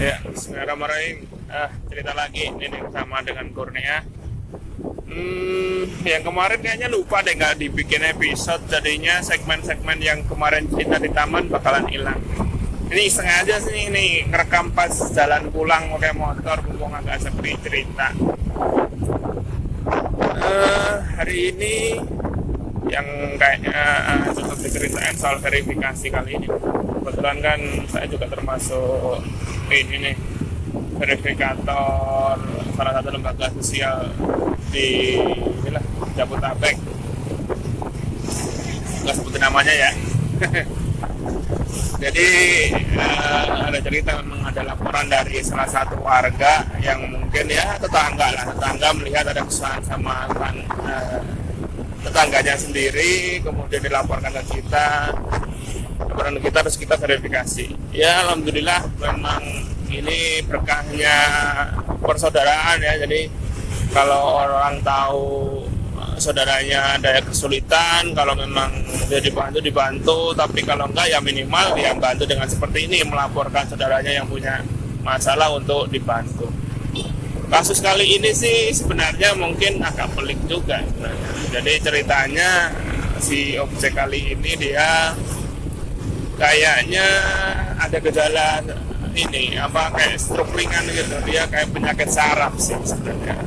Ya, Bismillahirrahmanirrahim. Ah, cerita lagi ini sama dengan Kurnia. Hmm, yang kemarin kayaknya lupa deh nggak dibikin episode, jadinya segmen-segmen yang kemarin cerita di taman bakalan hilang. Ini iseng aja sih ini ngerekam pas jalan pulang pakai motor, mumpung agak sepi cerita. Uh, hari ini yang kayaknya uh, cukup diceritain soal verifikasi kali ini. Kebetulan kan saya juga termasuk ini nih verifikator salah satu lembaga sosial di inilah Jabodetabek nggak sebutin namanya ya jadi uh, ada cerita memang ada laporan dari salah satu warga yang mungkin ya tetangga lah tetangga melihat ada kesalahan sama uh, tetangganya sendiri kemudian dilaporkan ke kita laporan kita harus kita verifikasi. Ya alhamdulillah memang ini berkahnya persaudaraan ya. Jadi kalau orang tahu eh, saudaranya ada kesulitan kalau memang dia dibantu dibantu. Tapi kalau enggak ya minimal dia bantu dengan seperti ini melaporkan saudaranya yang punya masalah untuk dibantu kasus kali ini sih sebenarnya mungkin agak pelik juga. Jadi ceritanya si objek kali ini dia kayaknya ada gejala ini apa kayak stroke ringan gitu. Dia kayak penyakit saraf sih sebenarnya.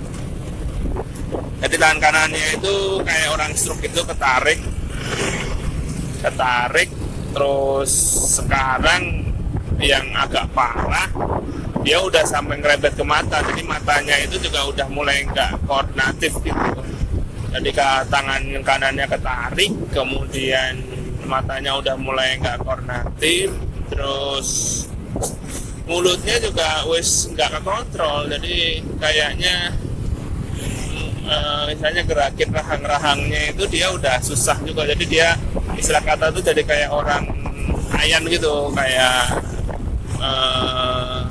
Jadi tangan kanannya itu kayak orang stroke itu ketarik. Ketarik terus sekarang yang agak parah dia udah sampai ngerebet ke mata jadi matanya itu juga udah mulai nggak koordinatif gitu. Jadi ke tangan kanannya ketarik kemudian matanya udah mulai nggak koordinatif terus mulutnya juga wis nggak kekontrol jadi kayaknya uh, misalnya gerakin rahang-rahangnya itu dia udah susah juga. Jadi dia istilah kata itu jadi kayak orang ayan gitu kayak uh,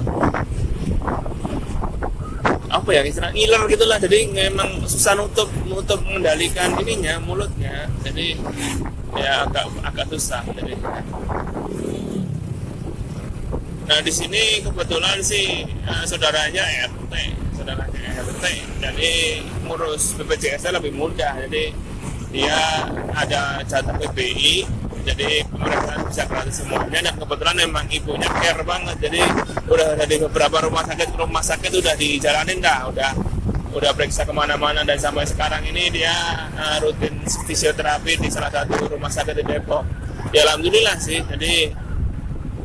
apa ya istilah ngiler gitulah. Jadi memang susah nutup nutup mengendalikan ininya mulutnya. Jadi ya agak agak susah. Jadi Nah di sini kebetulan sih uh, saudaranya RT, saudaranya RT, jadi ngurus BPJS lebih mudah. Jadi dia ada jatah PBI, jadi pemeriksaan bisa gratis semuanya. Dan kebetulan memang ibunya care banget, jadi udah dari beberapa rumah sakit. Rumah sakit udah dijalanin dah, udah udah periksa ke mana-mana. Dan sampai sekarang ini dia uh, rutin fisioterapi di salah satu rumah sakit di Depok. Ya alhamdulillah sih, jadi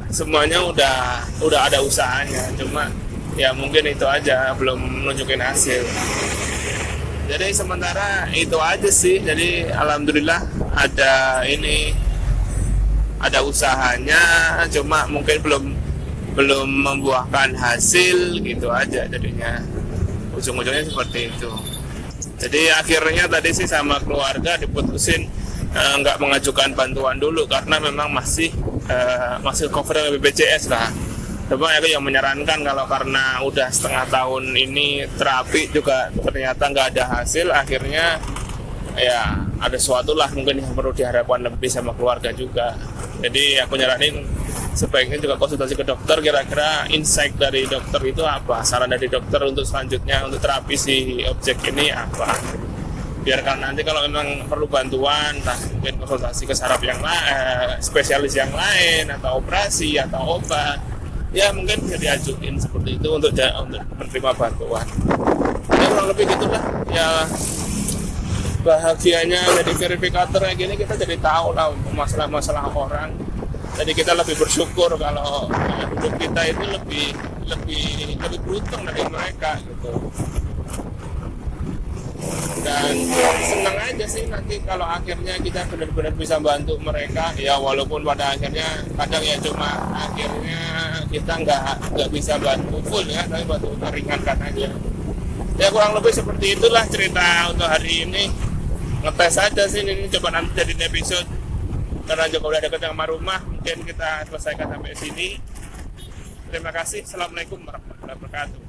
semuanya udah udah ada usahanya. Cuma ya mungkin itu aja. Belum nunjukin hasil. Jadi sementara itu aja sih. Jadi alhamdulillah ada ini ada usahanya cuma mungkin belum belum membuahkan hasil gitu aja jadinya. Ujung-ujungnya seperti itu. Jadi akhirnya tadi sih sama keluarga diputusin eh, nggak uh, mengajukan bantuan dulu karena memang masih uh, masih cover BPJS lah. Cuma aku yang menyarankan kalau karena udah setengah tahun ini terapi juga ternyata nggak ada hasil, akhirnya ya ada suatu lah mungkin yang perlu diharapkan lebih sama keluarga juga. Jadi aku nyaranin sebaiknya juga konsultasi ke dokter kira-kira insight dari dokter itu apa, saran dari dokter untuk selanjutnya untuk terapi si objek ini apa? Biarkan nanti kalau memang perlu bantuan entah mungkin konsultasi ke saraf yang lain eh, spesialis yang lain atau operasi atau obat. Ya mungkin bisa diajukin seperti itu untuk untuk menerima bantuan. Ya kurang lebih gitulah. Ya bahagianya jadi verifikator kayak gini kita jadi tahu lah masalah-masalah orang. Jadi kita lebih bersyukur kalau hidup kita itu lebih lebih lebih beruntung dari mereka gitu. Dan senang aja sih nanti kalau akhirnya kita benar-benar bisa bantu mereka. Ya walaupun pada akhirnya kadang ya cuma akhirnya kita nggak nggak bisa bantu full ya tapi bantu meringankan aja. Ya kurang lebih seperti itulah cerita untuk hari ini ngetes aja sih ini coba nanti jadi episode. Karena juga udah dekat sama rumah mungkin kita selesaikan sampai sini. Terima kasih. Assalamualaikum warahmatullahi wabarakatuh